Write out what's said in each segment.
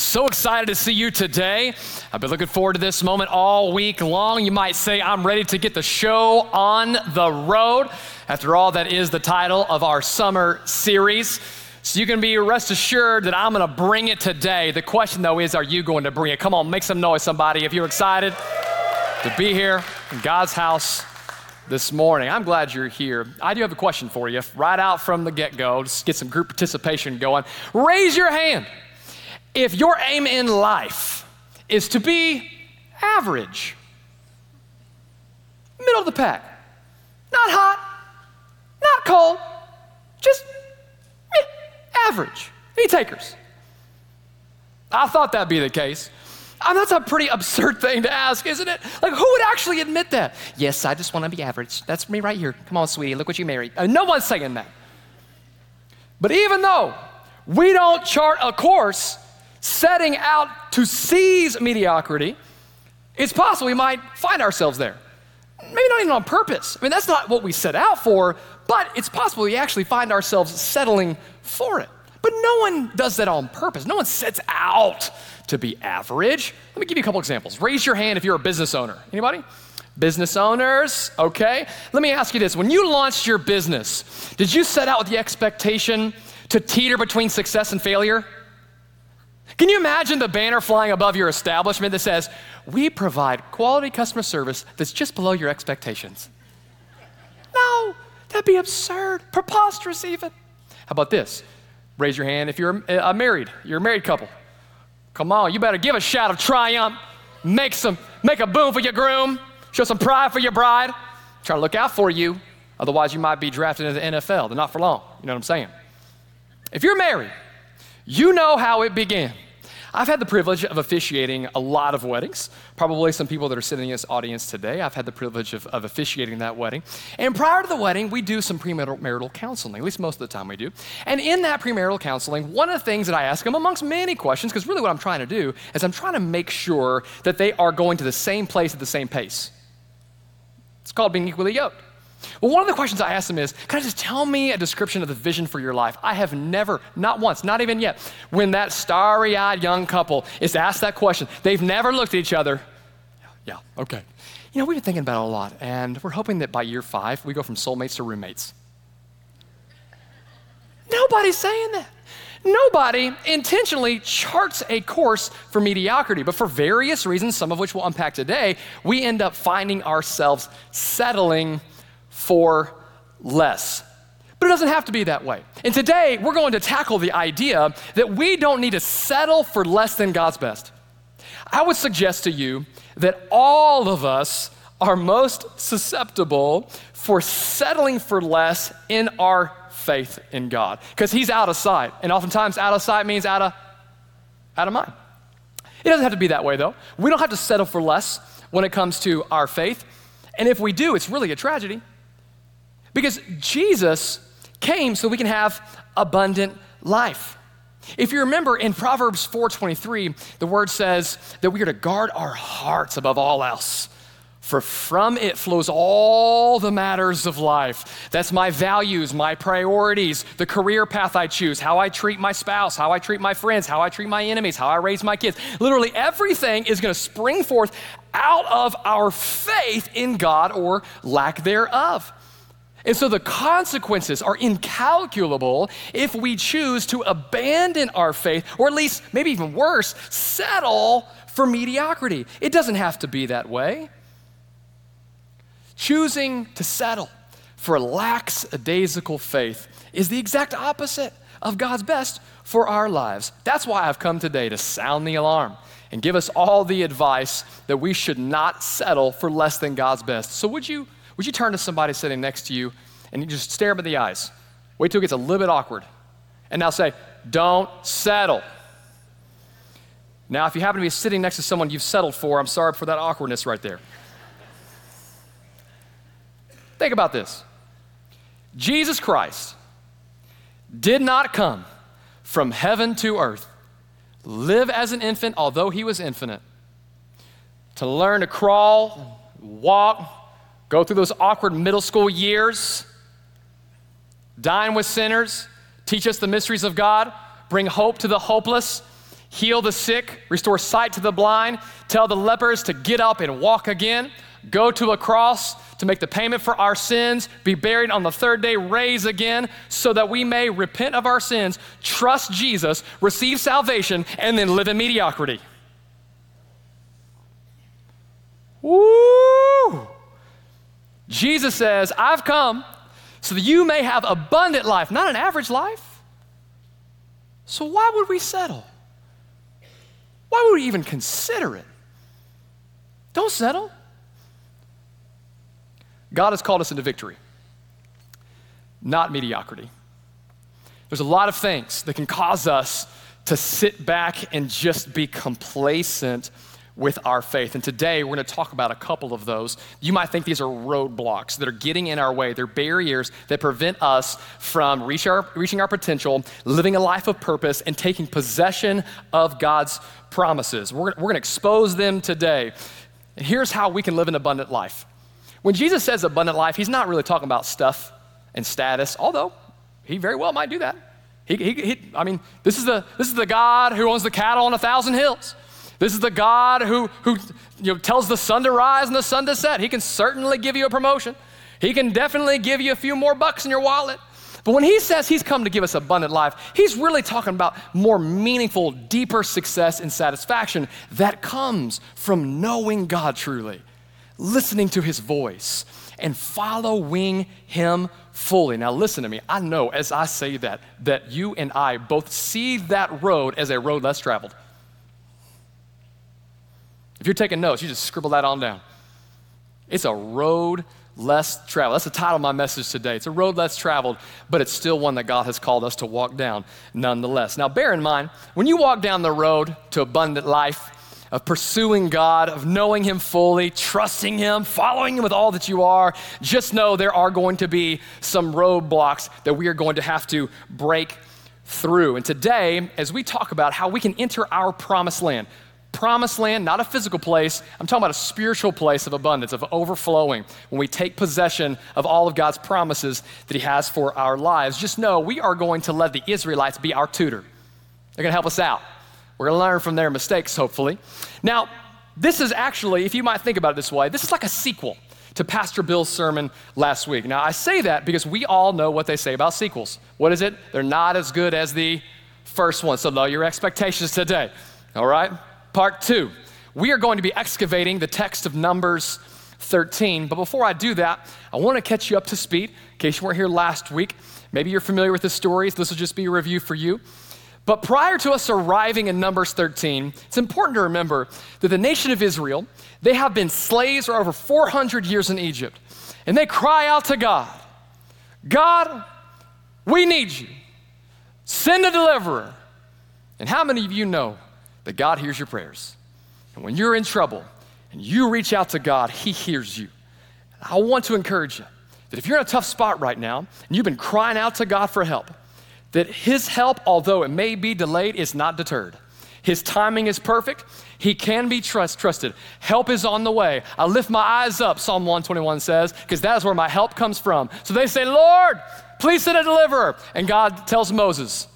So excited to see you today. I've been looking forward to this moment all week long. You might say, I'm ready to get the show on the road. After all, that is the title of our summer series. So you can be rest assured that I'm going to bring it today. The question, though, is are you going to bring it? Come on, make some noise, somebody, if you're excited to be here in God's house this morning. I'm glad you're here. I do have a question for you right out from the get go, just get some group participation going. Raise your hand if your aim in life is to be average, middle of the pack, not hot, not cold, just eh, average. Any takers? I thought that'd be the case. I mean, that's a pretty absurd thing to ask, isn't it? Like, who would actually admit that? Yes, I just want to be average. That's me right here. Come on, sweetie, look what you married. Uh, no one's saying that. But even though we don't chart a course setting out to seize mediocrity, it's possible we might find ourselves there. Maybe not even on purpose. I mean, that's not what we set out for, but it's possible we actually find ourselves settling for it. But no one does that on purpose. No one sets out to be average. Let me give you a couple examples. Raise your hand if you're a business owner. Anybody? Business owners, okay? Let me ask you this. When you launched your business, did you set out with the expectation to teeter between success and failure? Can you imagine the banner flying above your establishment that says, We provide quality customer service that's just below your expectations? No, that'd be absurd, preposterous even. How about this? Raise your hand if you're uh, married, you're a married couple. Come on, you better give a shout of triumph. Make some, make a boom for your groom. Show some pride for your bride. Try to look out for you. Otherwise, you might be drafted into the NFL. They're not for long. You know what I'm saying? If you're married, you know how it began. I've had the privilege of officiating a lot of weddings. Probably some people that are sitting in this audience today, I've had the privilege of, of officiating that wedding. And prior to the wedding, we do some premarital counseling, at least most of the time we do. And in that premarital counseling, one of the things that I ask them, amongst many questions, because really what I'm trying to do is I'm trying to make sure that they are going to the same place at the same pace. It's called being equally yoked. Well, one of the questions I asked them is, can I just tell me a description of the vision for your life? I have never, not once, not even yet, when that starry eyed young couple is asked that question, they've never looked at each other. Yeah, okay. You know, we've been thinking about it a lot, and we're hoping that by year five, we go from soulmates to roommates. Nobody's saying that. Nobody intentionally charts a course for mediocrity, but for various reasons, some of which we'll unpack today, we end up finding ourselves settling for less. But it doesn't have to be that way. And today, we're going to tackle the idea that we don't need to settle for less than God's best. I would suggest to you that all of us are most susceptible for settling for less in our faith in God because He's out of sight. And oftentimes, out of sight means out of, out of mind. It doesn't have to be that way, though. We don't have to settle for less when it comes to our faith. And if we do, it's really a tragedy because Jesus came so we can have abundant life. If you remember in Proverbs 4:23, the word says that we are to guard our hearts above all else. For from it flows all the matters of life. That's my values, my priorities, the career path I choose, how I treat my spouse, how I treat my friends, how I treat my enemies, how I raise my kids. Literally everything is going to spring forth out of our faith in God or lack thereof. And so the consequences are incalculable if we choose to abandon our faith, or at least, maybe even worse, settle for mediocrity. It doesn't have to be that way. Choosing to settle for lackadaisical faith is the exact opposite of God's best for our lives. That's why I've come today to sound the alarm and give us all the advice that we should not settle for less than God's best. So, would you? Would you turn to somebody sitting next to you and you just stare them in the eyes? Wait till it gets a little bit awkward. And now say, Don't settle. Now, if you happen to be sitting next to someone you've settled for, I'm sorry for that awkwardness right there. Think about this Jesus Christ did not come from heaven to earth, live as an infant, although he was infinite, to learn to crawl, walk, go through those awkward middle school years, dine with sinners, teach us the mysteries of God, bring hope to the hopeless, heal the sick, restore sight to the blind, tell the lepers to get up and walk again, go to a cross to make the payment for our sins, be buried on the third day, raise again, so that we may repent of our sins, trust Jesus, receive salvation, and then live in mediocrity. Woo! Jesus says, I've come so that you may have abundant life, not an average life. So why would we settle? Why would we even consider it? Don't settle. God has called us into victory, not mediocrity. There's a lot of things that can cause us to sit back and just be complacent with our faith. And today we're going to talk about a couple of those. You might think these are roadblocks that are getting in our way. They're barriers that prevent us from reach our, reaching our potential, living a life of purpose, and taking possession of God's promises. We're, we're going to expose them today. And here's how we can live an abundant life. When Jesus says abundant life, he's not really talking about stuff and status, although he very well might do that. He, he, he, I mean, this is, the, this is the God who owns the cattle on a thousand hills. This is the God who, who you know, tells the sun to rise and the sun to set. He can certainly give you a promotion. He can definitely give you a few more bucks in your wallet. But when he says he's come to give us abundant life, he's really talking about more meaningful, deeper success and satisfaction that comes from knowing God truly, listening to his voice, and following him fully. Now, listen to me. I know as I say that, that you and I both see that road as a road less traveled. If you're taking notes, you just scribble that on down. It's a road less traveled. That's the title of my message today. It's a road less traveled, but it's still one that God has called us to walk down nonetheless. Now, bear in mind, when you walk down the road to abundant life, of pursuing God, of knowing Him fully, trusting Him, following Him with all that you are, just know there are going to be some roadblocks that we are going to have to break through. And today, as we talk about how we can enter our promised land, promised land, not a physical place. I'm talking about a spiritual place of abundance, of overflowing. When we take possession of all of God's promises that He has for our lives, just know we are going to let the Israelites be our tutor. They're going to help us out. We're going to learn from their mistakes, hopefully. Now, this is actually, if you might think about it this way, this is like a sequel to Pastor Bill's sermon last week. Now, I say that because we all know what they say about sequels. What is it? They're not as good as the first one. So, lower your expectations today. All right? Part two. We are going to be excavating the text of Numbers 13. But before I do that, I want to catch you up to speed in case you weren't here last week. Maybe you're familiar with the stories. This will just be a review for you. But prior to us arriving in Numbers 13, it's important to remember that the nation of Israel, they have been slaves for over 400 years in Egypt. And they cry out to God God, we need you. Send a deliverer. And how many of you know that God hears your prayers. And when you're in trouble and you reach out to God, He hears you. I want to encourage you that if you're in a tough spot right now and you've been crying out to God for help, that His help, although it may be delayed, is not deterred. His timing is perfect. He can be trust, trusted. Help is on the way. I lift my eyes up, Psalm 121 says, because that is where my help comes from. So they say, Lord, please send a deliverer. And God tells Moses,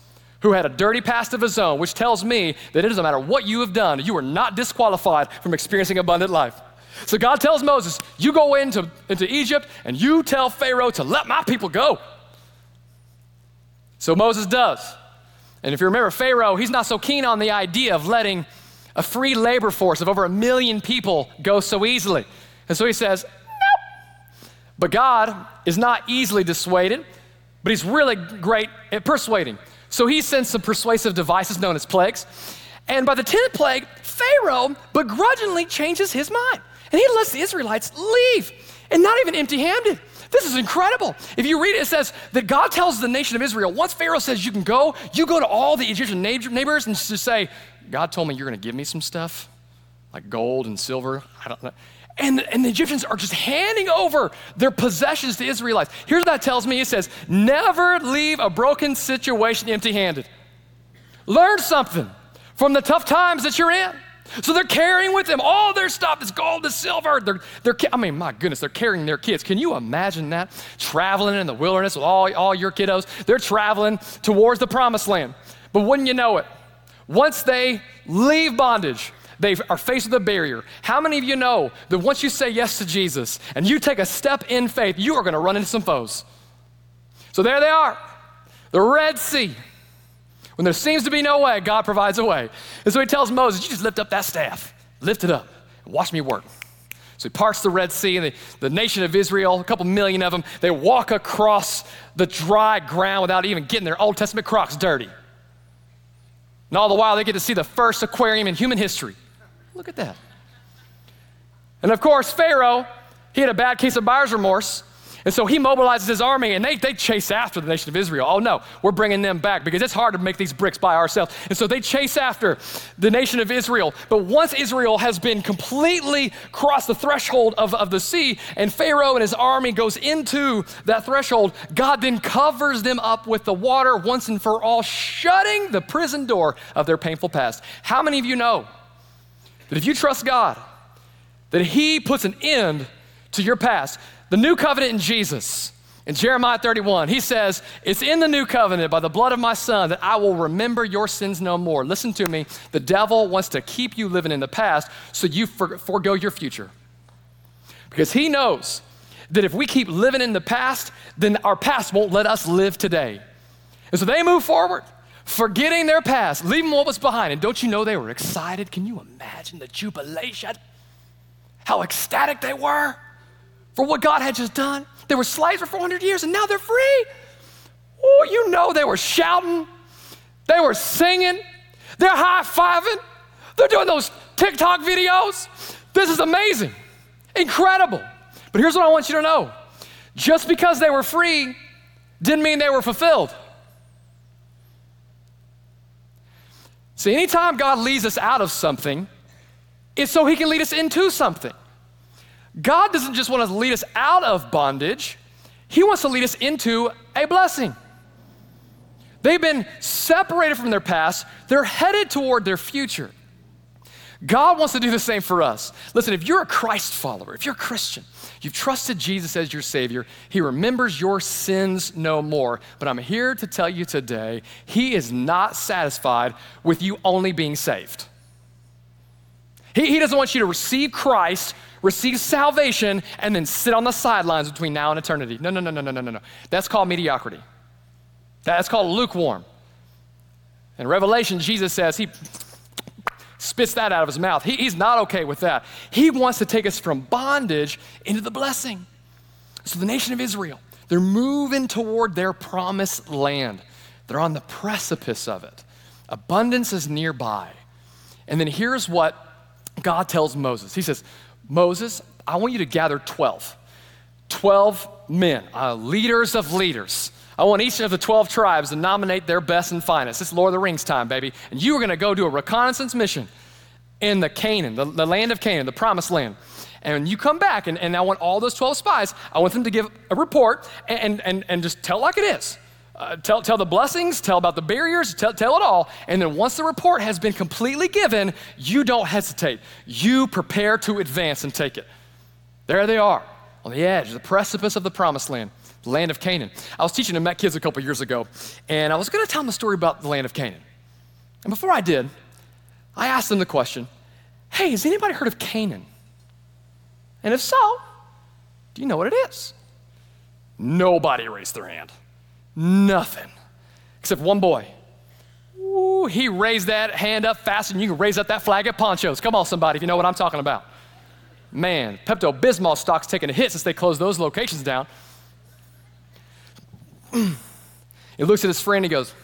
who had a dirty past of his own, which tells me that it doesn't matter what you have done, you are not disqualified from experiencing abundant life. So God tells Moses, You go into, into Egypt and you tell Pharaoh to let my people go. So Moses does. And if you remember, Pharaoh, he's not so keen on the idea of letting a free labor force of over a million people go so easily. And so he says, Nope. But God is not easily dissuaded, but he's really great at persuading. So he sends some persuasive devices known as plagues. And by the 10th plague, Pharaoh begrudgingly changes his mind. And he lets the Israelites leave, and not even empty handed. This is incredible. If you read it, it says that God tells the nation of Israel, once Pharaoh says you can go, you go to all the Egyptian neighbors and just say, God told me you're going to give me some stuff, like gold and silver. I don't know. And, and the Egyptians are just handing over their possessions to Israelites. Here's what that tells me it says, never leave a broken situation empty handed. Learn something from the tough times that you're in. So they're carrying with them all their stuff, this gold, this silver. They're, they're, I mean, my goodness, they're carrying their kids. Can you imagine that? Traveling in the wilderness with all, all your kiddos. They're traveling towards the promised land. But wouldn't you know it? Once they leave bondage, they are faced with a barrier. How many of you know that once you say yes to Jesus and you take a step in faith, you are going to run into some foes? So there they are, the Red Sea. When there seems to be no way, God provides a way. And so he tells Moses, You just lift up that staff, lift it up, and watch me work. So he parts the Red Sea, and the, the nation of Israel, a couple million of them, they walk across the dry ground without even getting their Old Testament crocs dirty. And all the while, they get to see the first aquarium in human history. Look at that. And of course, Pharaoh, he had a bad case of buyer's remorse. And so he mobilizes his army and they, they chase after the nation of Israel. Oh no, we're bringing them back because it's hard to make these bricks by ourselves. And so they chase after the nation of Israel. But once Israel has been completely crossed the threshold of, of the sea and Pharaoh and his army goes into that threshold, God then covers them up with the water once and for all, shutting the prison door of their painful past. How many of you know that if you trust God, that He puts an end to your past? The new covenant in Jesus. In Jeremiah 31, he says, It's in the new covenant by the blood of my son that I will remember your sins no more. Listen to me. The devil wants to keep you living in the past so you for- forego your future. Because he knows that if we keep living in the past, then our past won't let us live today. And so they move forward, forgetting their past, leaving what was behind. And don't you know they were excited? Can you imagine the jubilation? How ecstatic they were for what God had just done. They were slaves for 400 years and now they're free. Oh, you know they were shouting, they were singing, they're high fiving, they're doing those TikTok videos. This is amazing, incredible. But here's what I want you to know just because they were free didn't mean they were fulfilled. See, anytime God leads us out of something, it's so He can lead us into something. God doesn't just want to lead us out of bondage, He wants to lead us into a blessing. They've been separated from their past, they're headed toward their future. God wants to do the same for us. Listen, if you're a Christ follower, if you're a Christian, you've trusted Jesus as your Savior, He remembers your sins no more. But I'm here to tell you today, He is not satisfied with you only being saved. He, he doesn't want you to receive Christ receive salvation, and then sit on the sidelines between now and eternity. No, no, no, no, no, no, no, no. That's called mediocrity. That's called lukewarm. In Revelation, Jesus says he spits that out of his mouth. He, he's not okay with that. He wants to take us from bondage into the blessing. So, the nation of Israel, they're moving toward their promised land. They're on the precipice of it. Abundance is nearby. And then here's what God tells Moses He says, Moses, I want you to gather 12. 12 men, uh, leaders of leaders. I want each of the 12 tribes to nominate their best and finest. It's Lord of the Rings time, baby. And you are going to go do a reconnaissance mission in the Canaan, the, the, land of Canaan, the promised land. And you come back, and, and I want all those 12 spies, I want them to give a report and, and, and just tell like it is. Uh, tell, tell the blessings, tell about the barriers, tell, tell it all. And then once the report has been completely given, you don't hesitate. You prepare to advance and take it. There they are on the edge, the precipice of the promised land, land of Canaan. I was teaching to Met kids a couple years ago, and I was going to tell them a story about the land of Canaan. And before I did, I asked them the question Hey, has anybody heard of Canaan? And if so, do you know what it is? Nobody raised their hand. Nothing. Except one boy. Ooh, he raised that hand up fast, and you can raise up that flag at Ponchos. Come on, somebody, if you know what I'm talking about. Man, Pepto Bismol stock's taking a hit since they closed those locations down. He looks at his friend and he goes,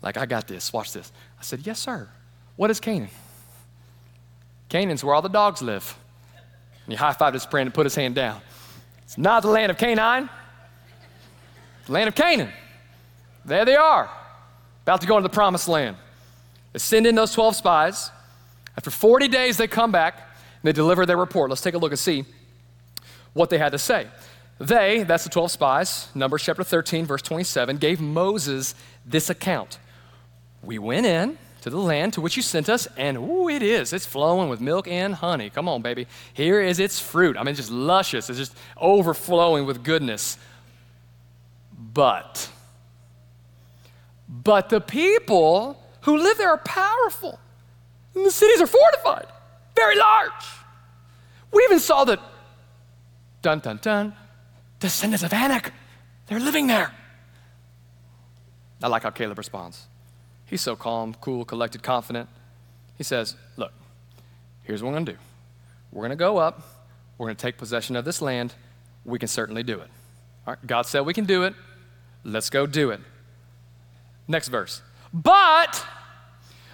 like, I got this, watch this. I said, yes, sir. What is Canaan? Canaan's where all the dogs live. And he high-fived his friend and put his hand down. It's not the land of Canaan the land of Canaan. There they are, about to go into the promised land. They send in those 12 spies. After 40 days, they come back. And they deliver their report. Let's take a look and see what they had to say. They, that's the 12 spies, Numbers chapter 13, verse 27, gave Moses this account. We went in to the land to which you sent us, and ooh, it is. It's flowing with milk and honey. Come on, baby. Here is its fruit. I mean, it's just luscious. It's just overflowing with goodness. But, but the people who live there are powerful, and the cities are fortified, very large. We even saw that, dun dun dun, descendants of Anak, they're living there. I like how Caleb responds. He's so calm, cool, collected, confident. He says, Look, here's what we're going to do. We're going to go up, we're going to take possession of this land. We can certainly do it. All right, God said we can do it. Let's go do it. Next verse. But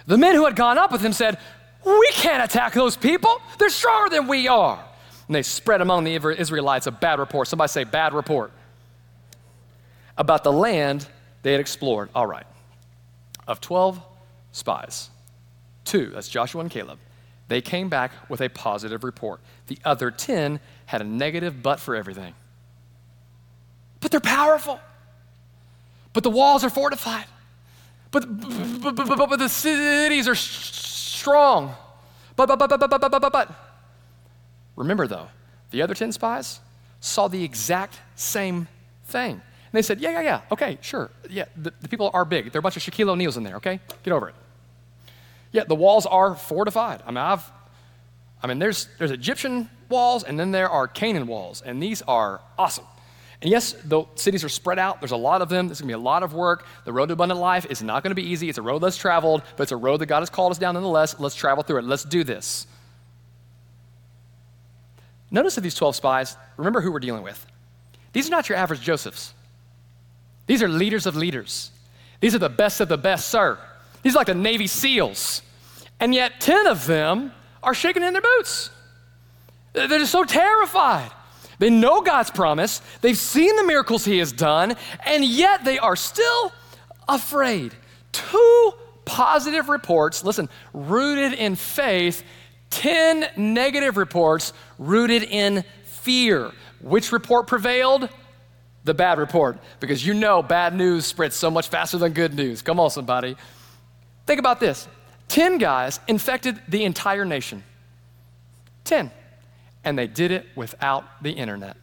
the men who had gone up with him said, We can't attack those people. They're stronger than we are. And they spread among the Israelites a bad report. Somebody say, bad report. About the land they had explored. All right. Of 12 spies, two, that's Joshua and Caleb, they came back with a positive report. The other 10 had a negative but for everything. But they're powerful. But the walls are fortified. But, but, but, but, but the cities are strong. But, but, but, but, but, but, but, but. Remember, though, the other 10 spies saw the exact same thing. And they said, Yeah, yeah, yeah, okay, sure. Yeah, the, the people are big. There are a bunch of Shaquille O'Neals in there, okay? Get over it. Yeah, the walls are fortified. I mean, I've, I mean, there's, there's Egyptian walls and then there are Canaan walls, and these are awesome. And yes, the cities are spread out. There's a lot of them. There's going to be a lot of work. The road to abundant life is not going to be easy. It's a road less traveled, but it's a road that God has called us down nonetheless. Let's travel through it. Let's do this. Notice that these 12 spies, remember who we're dealing with. These are not your average Josephs. These are leaders of leaders. These are the best of the best, sir. These are like the Navy SEALs. And yet, 10 of them are shaking in their boots. They're just so terrified. They know God's promise, they've seen the miracles He has done, and yet they are still afraid. Two positive reports, listen, rooted in faith 10 negative reports rooted in fear. Which report prevailed? The bad report, because you know bad news spreads so much faster than good news. Come on, somebody. Think about this 10 guys infected the entire nation. 10. And they did it without the internet.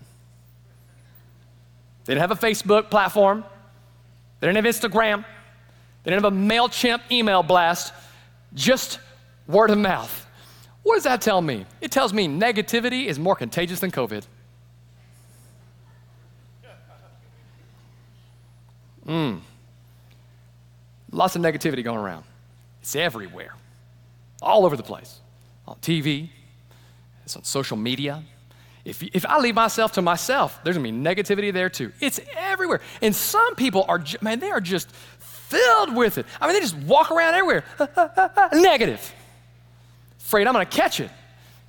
They didn't have a Facebook platform, they didn't have Instagram, they didn't have a MailChimp email blast, just word of mouth. What does that tell me? It tells me negativity is more contagious than COVID. Mm. Lots of negativity going around. It's everywhere, all over the place. On TV, it's on social media. If, if I leave myself to myself, there's gonna be negativity there too. It's everywhere. And some people are, man, they are just filled with it. I mean, they just walk around everywhere. Negative afraid I'm going to catch it.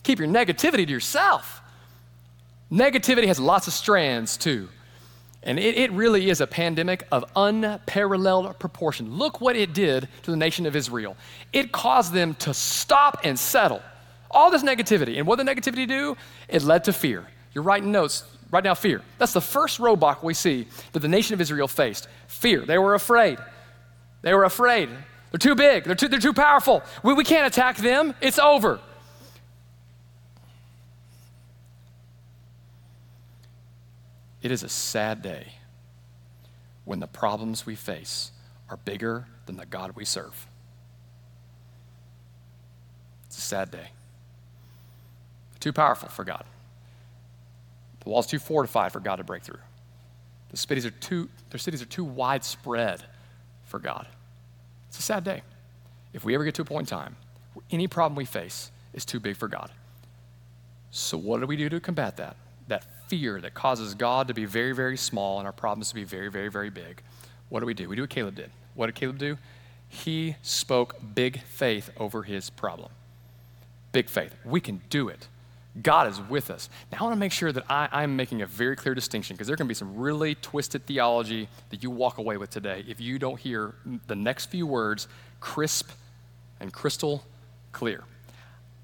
Keep your negativity to yourself. Negativity has lots of strands too. And it, it, really is a pandemic of unparalleled proportion. Look what it did to the nation of Israel. It caused them to stop and settle. All this negativity. And what did the negativity do? It led to fear. You're writing notes. Right now, fear. That's the first roadblock we see that the nation of Israel faced. Fear. They were afraid. They were afraid. They're too big, they're too, they're too powerful. We, we can't attack them, it's over. It is a sad day when the problems we face are bigger than the God we serve. It's a sad day. Too powerful for God. The wall's too fortified for God to break through. The cities are too, their cities are too widespread for God. It's a sad day. If we ever get to a point in time where any problem we face is too big for God. So, what do we do to combat that? That fear that causes God to be very, very small and our problems to be very, very, very big. What do we do? We do what Caleb did. What did Caleb do? He spoke big faith over his problem. Big faith. We can do it. God is with us. Now, I want to make sure that I, am making a very clear distinction because there can be some really twisted theology that you walk away with today if you don't hear the next few words crisp and crystal clear.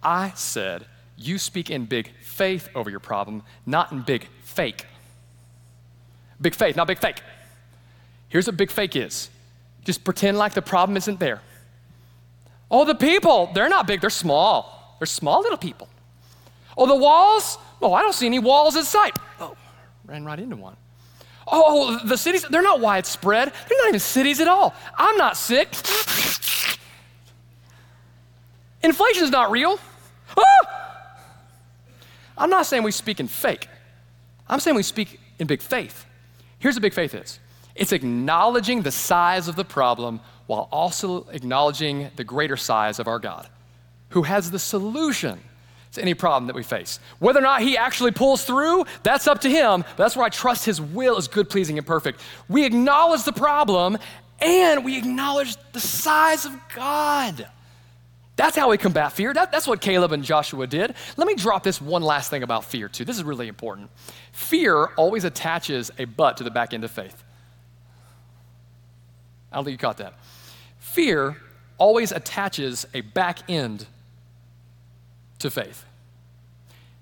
I said you speak in big faith over your problem, not in big fake. Big faith, not big fake. Here's what big fake is just pretend like the problem isn't there. Oh, the people, they're not big, they're small. They're small little people. Oh, the walls, oh, I don't see any walls in sight. Oh, ran right into one. Oh, the cities, they're not widespread. They're not even cities at all. I'm not sick. Inflation's not real. Ah! I'm not saying we speak in fake. I'm saying we speak in big faith. Here's what big faith is it's acknowledging the size of the problem while also acknowledging the greater size of our God, who has the solution to any problem that we face. Whether or not he actually pulls through, that's up to him. But that's where I trust his will is good, pleasing, and perfect. We acknowledge the problem and we acknowledge the size of God. That's how we combat fear. That, that's what Caleb and Joshua did. Let me drop this one last thing about fear, too. This is really important. Fear always attaches a but to the back end of faith. I don't think you caught that. Fear always attaches a back end to faith.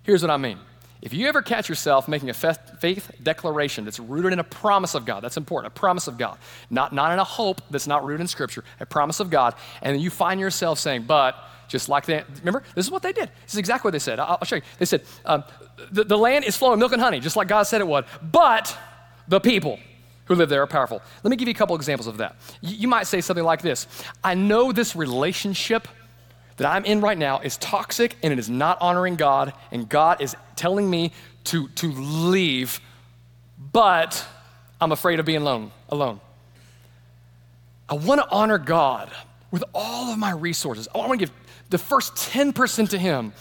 Here's what I mean. If you ever catch yourself making a faith declaration that's rooted in a promise of God, that's important, a promise of God, not, not in a hope that's not rooted in Scripture, a promise of God, and then you find yourself saying, but, just like that, remember, this is what they did. This is exactly what they said. I'll, I'll show you. They said, um, the, the land is flowing milk and honey, just like God said it would, but the people who live there are powerful. Let me give you a couple examples of that. You, you might say something like this I know this relationship that I'm in right now is toxic and it is not honoring God, and God is telling me to, to leave, but I'm afraid of being alone. alone. I want to honor God with all of my resources. I want to give the first 10% to Him,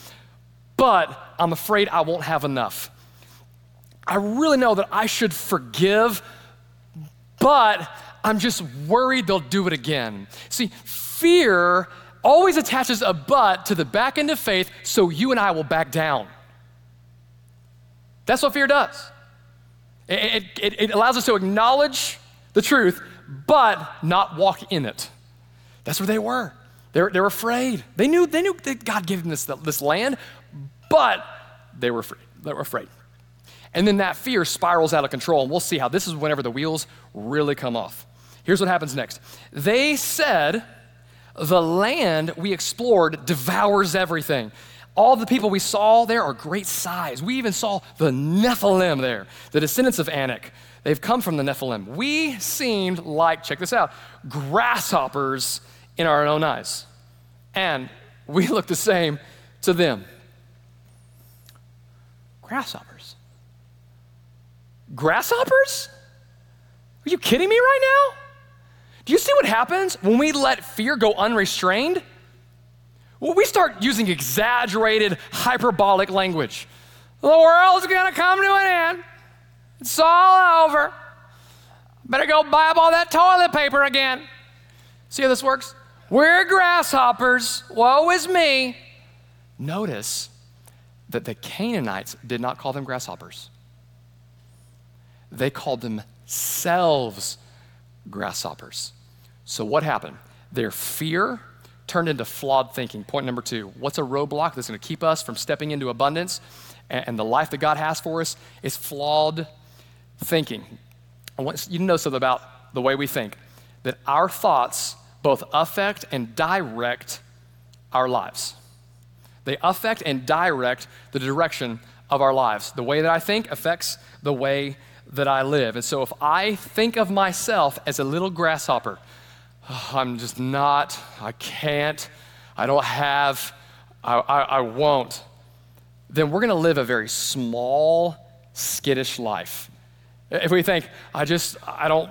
but I'm afraid I won't have enough. I really know that I should forgive, but I'm just worried they'll do it again. See, fear always attaches a but to the back end of faith so you and I will back down. That's what fear does. It, it, it, allows us to acknowledge the truth, but not walk in it. That's where they were. They're, they're afraid. They knew, they knew that God gave them this, this land, but they were afraid. They were afraid. And then that fear spirals out of control, and we'll see how this is whenever the wheels really come off. Here's what happens next. They said, the land we explored devours everything. All the people we saw there are great size. We even saw the Nephilim there, the descendants of Anak. They've come from the Nephilim. We seemed like, check this out, grasshoppers in our own eyes. And we look the same to them. Grasshoppers. Grasshoppers? Are you kidding me right now? Do you see what happens when we let fear go unrestrained? Well, we start using exaggerated, hyperbolic language. The world's gonna come to an end. It's all over. Better go buy up all that toilet paper again. See how this works? We're grasshoppers. Woe is me. Notice that the Canaanites did not call them grasshoppers, they called themselves grasshoppers. So, what happened? Their fear turned into flawed thinking. Point number two what's a roadblock that's going to keep us from stepping into abundance and, the life that God has for us? Is flawed thinking. I want you to know something about the way we think that our thoughts both affect and direct our lives. They affect and direct the direction of our lives. The way that I think affects the way that I live. And so if I think of myself as a little grasshopper, I'm just not, I can't, I don't have, I, I, I won't, then we're going to live a very small, skittish life. If we think, I just, I don't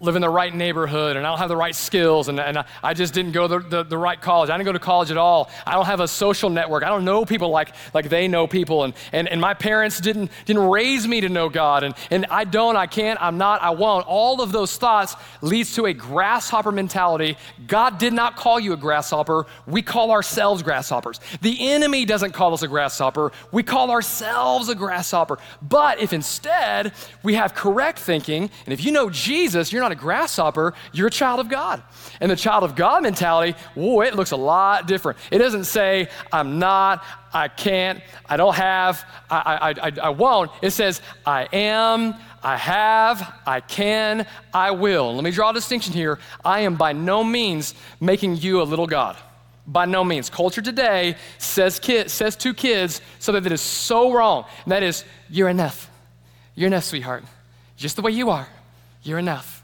live in the right neighborhood and I don't have the right skills and, and I just didn't go to the, the, the, right college. I didn't go to college at all. I don't have a social network. I don't know people like, like they know people. And, and, and my parents didn't, didn't raise me to know God. And, and I don't, I can't, I'm not, I won't. All of those thoughts leads to a grasshopper mentality. God did not call you a grasshopper. We call ourselves grasshoppers. The enemy doesn't call us a grasshopper. We call ourselves a grasshopper. But if instead we have correct thinking, and if you know Jesus, You're not a grasshopper, you're a child of God. And the child of God mentality, whoa, it looks a lot different. It doesn't say, I'm not, I can't, I don't have, I, I, I, I won't. It says, I am, I have, I can, I will. Let me draw a distinction here. I am by no means making you a little God. By no means. Culture today says, kid, says to kids something that is so wrong, and that is, you're enough. You're enough, sweetheart. Just the way you are. You're enough.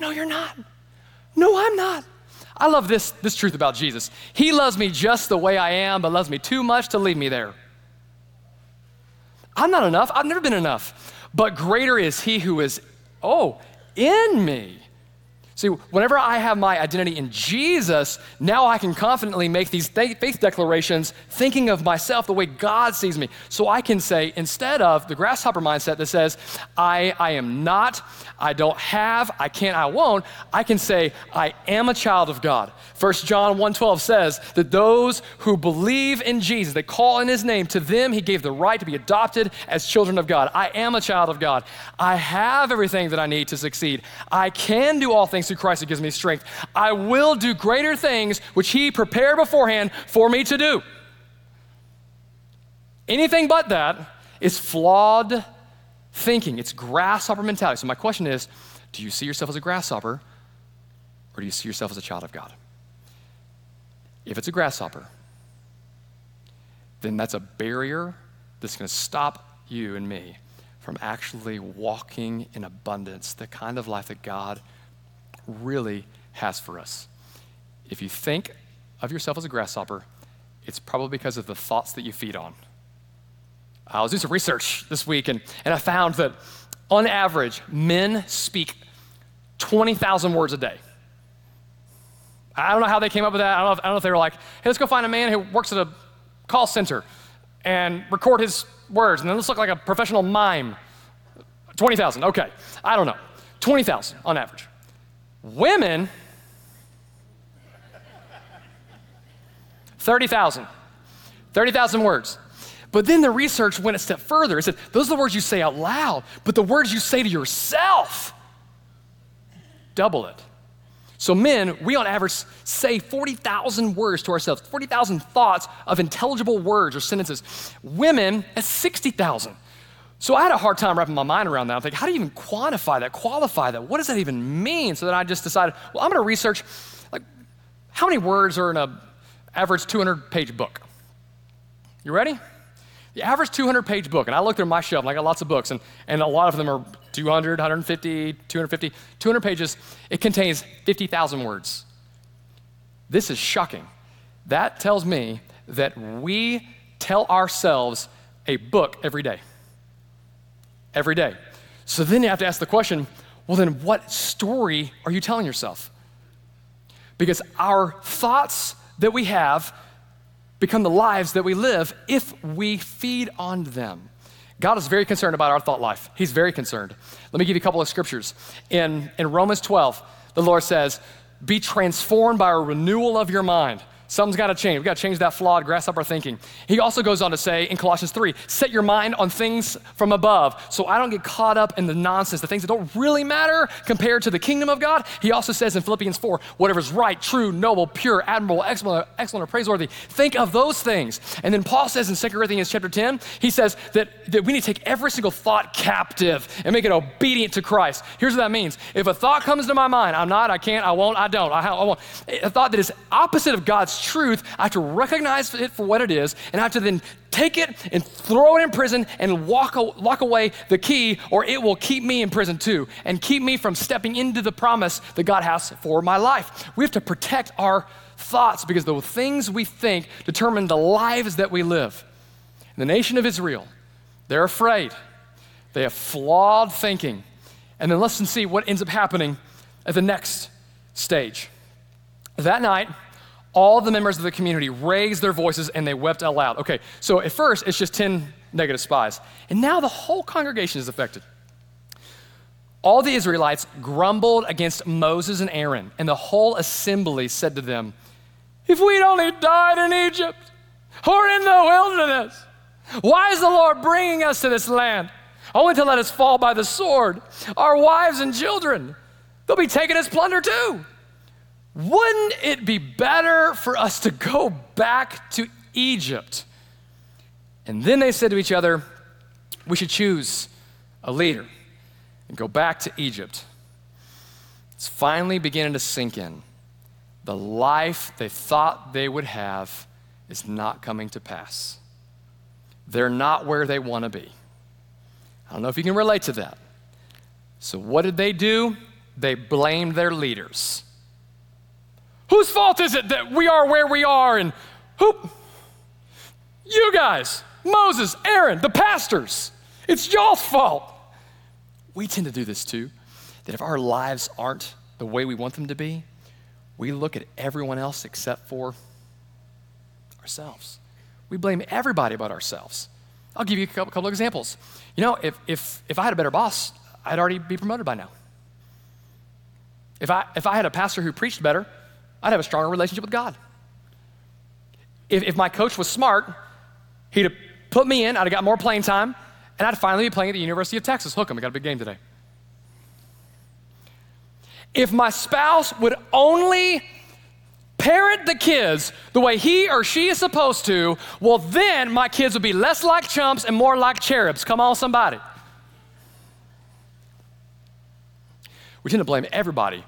No, you're not. No, I'm not. I love this, this truth about Jesus. He loves me just the way I am, but loves me too much to leave me there. I'm not enough. I've never been enough. But greater is He who is, oh, in me See, whenever I have my identity in Jesus, now I can confidently make these faith declarations thinking of myself the way God sees me. So I can say, instead of the grasshopper mindset that says, I, I am not, I don't have, I can't, I won't, I can say, I am a child of God. 1 John 1.12 says that those who believe in Jesus, they call in his name, to them he gave the right to be adopted as children of God. I am a child of God. I have everything that I need to succeed. I can do all things through Christ who gives me strength. I will do greater things which He prepared beforehand for me to do. Anything but that is flawed thinking. It's grasshopper mentality. So, my question is do you see yourself as a grasshopper or do you see yourself as a child of God? If it's a grasshopper, then that's a barrier that's going to stop you and me from actually walking in abundance, the kind of life that God really has for us. If you think of yourself as a grasshopper, it's probably because of the thoughts that you feed on. Uh, I was doing some research this week, and, and I found that on average, men speak 20,000 words a day. I don't know how they came up with that. I don't, know if, don't know if they were like, hey, let's go find a man who works at a call center and record his words, and then let's look like a professional mime. 20,000, okay. I don't know. 20,000 on average. Women, 30,000. 30,000 words. But then the research went a step further. It said, those are the words you say out loud, but the words you say to yourself, double it. So, men, we on average say 40,000 words to ourselves, 40,000 thoughts of intelligible words or sentences. Women, at 60,000. So I had a hard time wrapping my mind around that. I'm thinking, how do you even quantify that, qualify that? What does that even mean? So then I just decided, well, I'm going to research like how many words are in an average 200 page book. You ready? The average 200 page book, and I look through my shelf, and I got lots of books, and, and a lot of them are 200, 150, 250, 200 pages. It contains 50,000 words. This is shocking. That tells me that we tell ourselves a book every day every day. So then you have to ask the question well, then what story are you telling yourself? Because our thoughts that we have become the lives that we live if we feed on them. God is very concerned about our thought life. He's very concerned. Let me give you a couple of scriptures. In, in Romans 12, the Lord says, Be transformed by a renewal of your mind Something's got to change. We've got to change that flawed grasshopper thinking. He also goes on to say in Colossians 3 set your mind on things from above so I don't get caught up in the nonsense, the things that don't really matter compared to the kingdom of God. He also says in Philippians 4 whatever is right, true, noble, pure, admirable, excellent, excellent, or praiseworthy, think of those things. And then Paul says in 2 Corinthians chapter 10, he says that, that we need to take every single thought captive and make it obedient to Christ. Here's what that means if a thought comes to my mind, I'm not, I can't, I won't, I don't, I, I won't, a thought that is opposite of God's truth, I have to recognize it for what it is, and I have to then take it and throw it in prison and walk, lock away the key, or it will keep me in prison too and keep me from stepping into the promise that God has for my life. We have to protect our thoughts because the things we think determine the lives that we live. The nation of Israel, they're afraid, they have flawed thinking. And then let's see what ends up happening at the next stage. That night, all the members of the community raised their voices and they wept aloud. Okay, so at first it's just 10 negative spies. And now the whole congregation is affected. All the Israelites grumbled against Moses and Aaron, and the whole assembly said to them, If we'd only died in Egypt or in the wilderness, why is the Lord bringing us to this land? only to let us fall by the sword. Our wives and children, they'll be taken as plunder too. Wouldn't it be better for us to go back to Egypt? And then they said to each other, We should choose a leader and go back to Egypt. It's finally beginning to sink in. The life they thought they would have is not coming to pass. They're not where they want to be. I don't know if you can relate to that. So, what did they do? They blamed their leaders. Whose fault is it that we are where we are? And who? You guys, Moses, Aaron, the pastors. It's y'all's fault. We tend to do this too. That if our lives aren't the way we want them to be, we look at everyone else except for ourselves. We blame everybody but ourselves. I'll give you a couple, couple of examples. You know, if, if, if I had a better boss, I'd already be promoted by now. If I, if I had a pastor who preached better, I'd have a stronger relationship with God. If, if my coach was smart, he'd have put me in, I'd have got more playing time, and I'd finally be playing at the University of Texas. Hook 'em, we got a big game today. If my spouse would only parent the kids the way he or she is supposed to, well, then my kids would be less like chumps and more like cherubs. Come on, somebody. We tend to blame everybody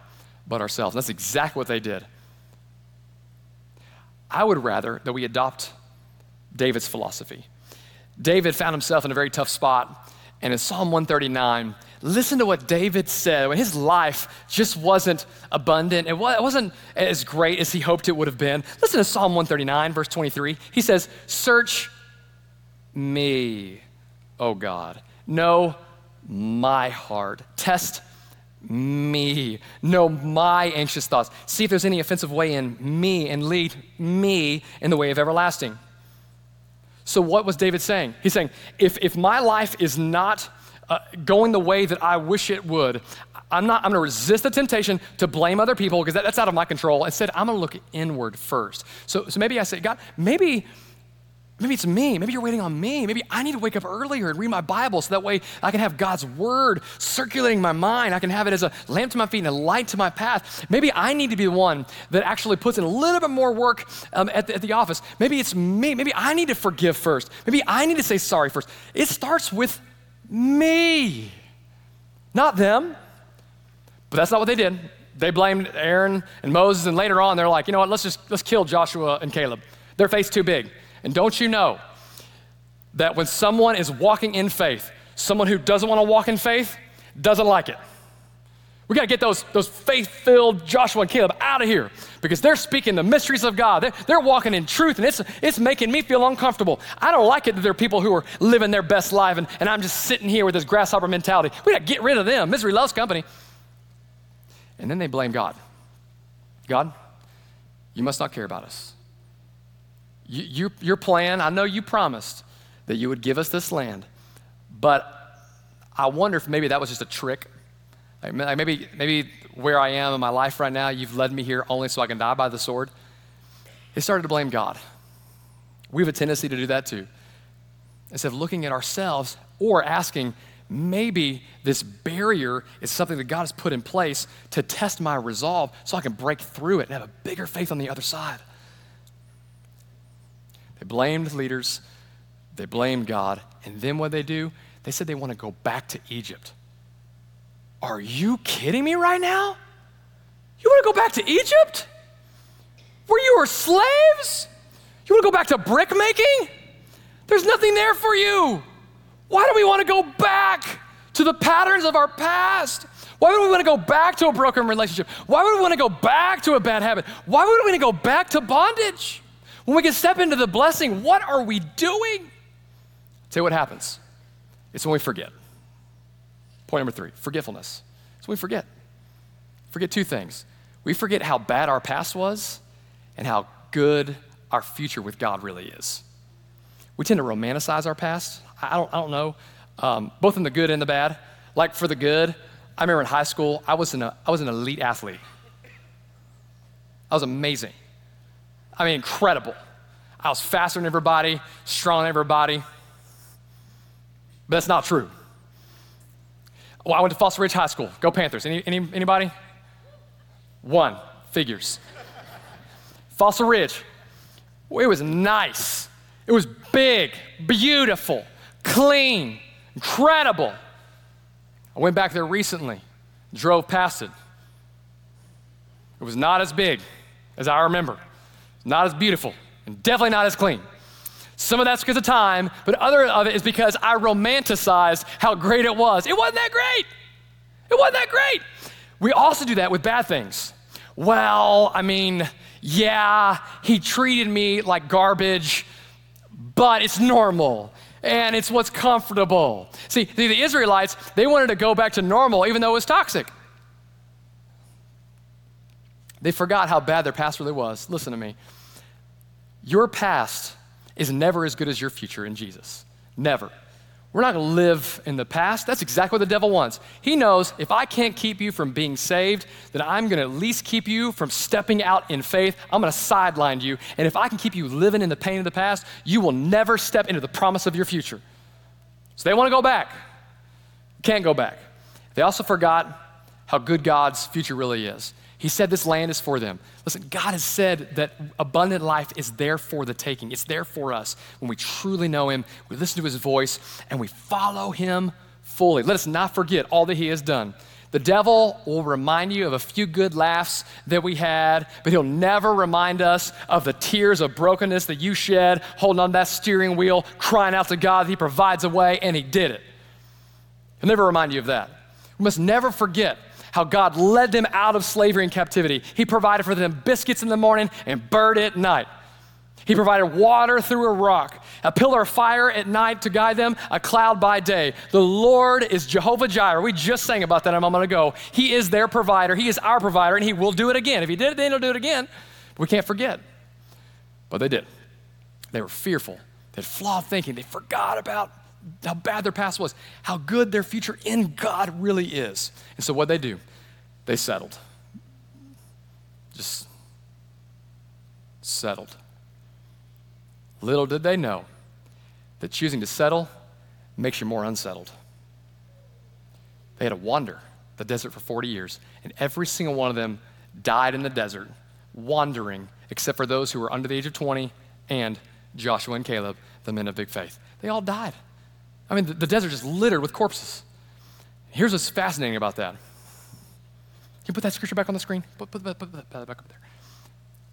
but ourselves. And That's exactly what they did. I would rather that we adopt David's philosophy. David found himself in a very tough spot, and in Psalm 139, listen to what David said when his life just wasn't abundant. It wasn't as great as he hoped it would have been. Listen to Psalm 139, verse 23. He says, Search me, O God. Know my heart. Test me. Know my anxious thoughts. See if there's any offensive way in me and lead me in the way of everlasting. So, what was David saying? He's saying, if, if my life is not uh, going the way that I wish it would, I'm not, I'm gonna resist the temptation to blame other people because that, that's out of my control. Instead, I'm gonna look inward first. So, so maybe I say, God, maybe Maybe it's me. Maybe you're waiting on me. Maybe I need to wake up earlier and read my Bible so that way I can have God's word circulating my mind. I can have it as a lamp to my feet and a light to my path. Maybe I need to be the one that actually puts in a little bit more work um, at, the, at the office. Maybe it's me. Maybe I need to forgive first. Maybe I need to say sorry first. It starts with me, not them. But that's not what they did. They blamed Aaron and Moses, and later on, they're like, you know what, let's just let's kill Joshua and Caleb. Their faith's too big. And don't you know that when someone is walking in faith, someone who doesn't want to walk in faith doesn't like it? We got to get those, those faith filled Joshua and Caleb out of here because they're speaking the mysteries of God. They're, they're walking in truth and it's, it's making me feel uncomfortable. I don't like it that there are people who are living their best life and, and I'm just sitting here with this grasshopper mentality. We got to get rid of them. Misery loves company. And then they blame God. God, you must not care about us. You, your, plan, I know you promised that you would give us this land, but I wonder if maybe that was just a trick. Like maybe, maybe where I am in my life right now, you've led me here only so I can die by the sword. They started to blame God. We have a tendency to do that too. Instead of looking at ourselves or asking, maybe this barrier is something that God has put in place to test my resolve so I can break through it and have a bigger faith on the other side. They blamed leaders, they blamed God, and then what they do? They said they want to go back to Egypt. Are you kidding me right now? You want to go back to Egypt? Where you were slaves? You want to go back to brick making? There's nothing there for you. Why do we want to go back to the patterns of our past? Why would we want to go back to a broken relationship? Why would we want to go back to a bad habit? Why would we want to go back to bondage? When we can step into the blessing, what are we doing? Tell you what happens. It's when we forget. Point number three forgetfulness. It's when we forget. Forget two things. We forget how bad our past was and how good our future with God really is. We tend to romanticize our past. I don't, I don't know, um, both in the good and the bad. Like for the good, I remember in high school, I was, an, I was an elite athlete. I was amazing. I mean, incredible. I was faster than everybody, stronger than everybody. But that's not true. Well, I went to Fossil Ridge High School. Go Panthers. Any, any, anybody? One. Figures. Fossil Ridge. It was nice. It was big, beautiful, clean, incredible. I went back there recently, drove past it. It was not as big as I remember, not as beautiful, and definitely not as clean. Some of that's because of time, but other of it is because I romanticized how great it was. It wasn't that great. It wasn't that great. We also do that with bad things. Well, I mean, yeah, he treated me like garbage, but it's normal and it's what's comfortable. See, the Israelites, they wanted to go back to normal even though it was toxic. They forgot how bad their past really was. Listen to me. Your past is never as good as your future in Jesus. Never. We're not going to live in the past. That's exactly what the devil wants. He knows if I can't keep you from being saved, then I'm going to at least keep you from stepping out in faith. I'm going to sideline you. And if I can keep you living in the pain of the past, you will never step into the promise of your future. So they want to go back. Can't go back. They also forgot how good God's future really is. He said this land is for them. Listen, God has said that abundant life is there for the taking. It's there for us when we truly know Him, we listen to His voice, and we follow Him fully. Let us not forget all that He has done. The devil will remind you of a few good laughs that we had, but he'll never remind us of the tears of brokenness that you shed holding on that steering wheel, crying out to God that He provides a way, and He did it. He'll never remind you of that. We must never forget how God led them out of slavery and captivity. He provided for them biscuits in the morning and bird at night. He provided water through a rock, a pillar of fire at night to guide them, a cloud by day. The Lord is Jehovah Jireh. We just sang about that a moment ago. He is their provider, He is our provider, and He will do it again. If He did it then, He'll do it again. we can't forget. But they did. They were fearful. They had flawed thinking. They forgot about how bad their past was, how good their future in God really is. And so what they do, they settled. Just settled. Little did they know that choosing to settle makes you more unsettled. They had to wander the desert for 40 years, and every single one of them died in the desert, wandering, except for those who were under the age of 20 and Joshua and Caleb, the men of big faith. They all died. I mean, the, the desert is littered with corpses. Here's what's fascinating about that. Can you put that scripture back on the screen? Put, put, put, put that back up there.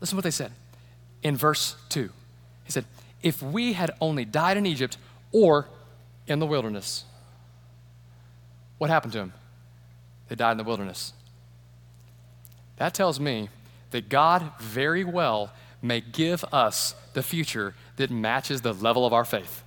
Listen to what they said in verse 2. He said, If we had only died in Egypt or in the wilderness, what happened to them? They died in the wilderness. That tells me that God very well may give us the future that matches the level of our faith.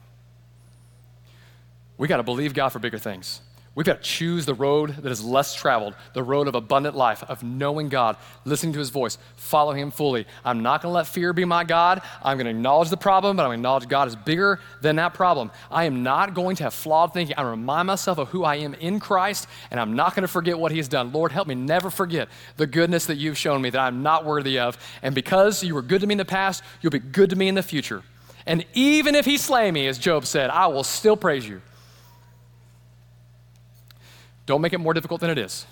We got to believe God for bigger things. We've got to choose the road that is less traveled, the road of abundant life, of knowing God, listening to his voice, follow him fully. I'm not going to let fear be my God. I'm going to acknowledge the problem, but I'm going to acknowledge God is bigger than that problem. I am not going to have flawed thinking. I'm remind myself of who I am in Christ, and I'm not going to forget what he has done. Lord, help me never forget the goodness that you've shown me that I'm not worthy of. And because you were good to me in the past, you'll be good to me in the future. And even if he slay me, as Job said, I will still praise you. Don't make it more difficult than it is.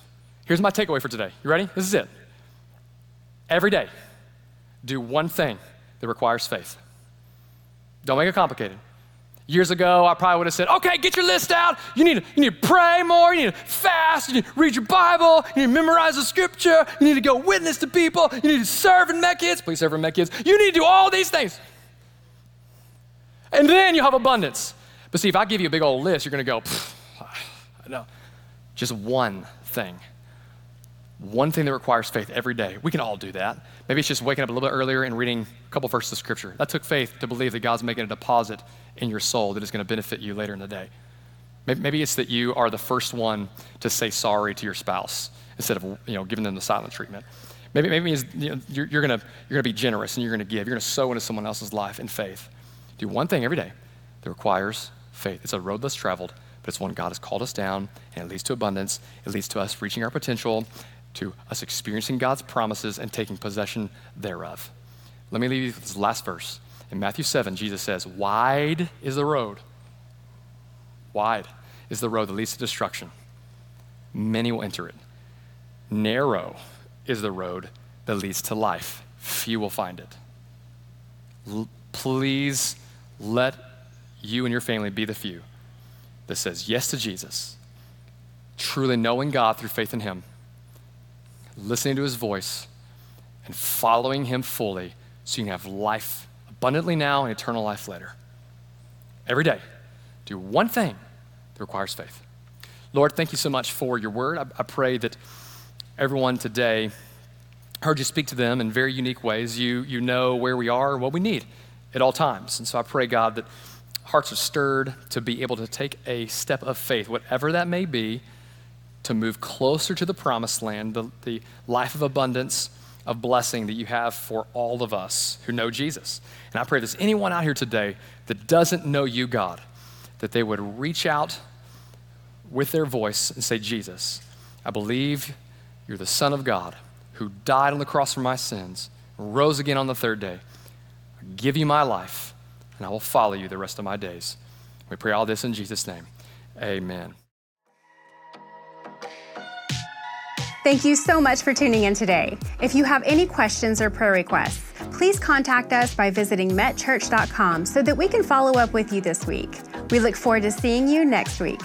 Here's my takeaway for today. You ready? This is it. Every day, do one thing that requires faith. Don't make it complicated. Years ago, I probably would have said, okay, get your list out. You need, to, you need to pray more. You need to fast. You need to read your Bible. You need to memorize the scripture. You need to go witness to people. You need to serve in Met Kids. Please serve in Met Kids. You need to do all these things. And then you'll have abundance. But see, if I give you a big old list, you're going to go, know. Just one thing. One thing that requires faith every day. We can all do that. Maybe it's just waking up a little bit earlier and reading a couple verses of scripture. That took faith to believe that God's making a deposit in your soul that is going to benefit you later in the day. Maybe it's that you are the first one to say sorry to your spouse instead of you know, giving them the silent treatment. Maybe, maybe you know, you're, you're going you're to be generous and you're going to give. You're going to sow into someone else's life in faith. Do one thing every day that requires faith. It's a road less traveled but it's one God has called us down, and it leads to abundance. It leads to us reaching our potential, to us experiencing God's promises and taking possession thereof. Let me leave you with this last verse. In Matthew 7, Jesus says, Wide is the road. Wide is the road that leads to destruction. many will enter it. Narrow is the road that leads to life, few will find it. L- please let you and your family be the few that says yes to Jesus, truly knowing God through faith in Him, listening to His voice, and following Him fully so you can have life abundantly now and eternal life later. Every day, do one thing that requires faith. Lord, thank you so much for your word. I, I pray that everyone today heard you speak to them in very unique ways. You, you know where we are and what we need at all times. And so I pray, God, that hearts are stirred to be able to take a step of faith, whatever that may be, to move closer to the promised land, the, the life of abundance, of blessing that you have for all of us who know Jesus. And I pray there's anyone out here today that doesn't know you, God, that they would reach out with their voice and say, Jesus, I believe you're the Son of God who died on the cross for my sins, rose again on the third day. I give you my life, and I will follow you the rest of my days. We pray all this in Jesus' name. Amen. Thank you so much for tuning in today. If you have any questions or prayer requests, please contact us by visiting metchurch.com so that we can follow up with you this week. We look forward to seeing you next week.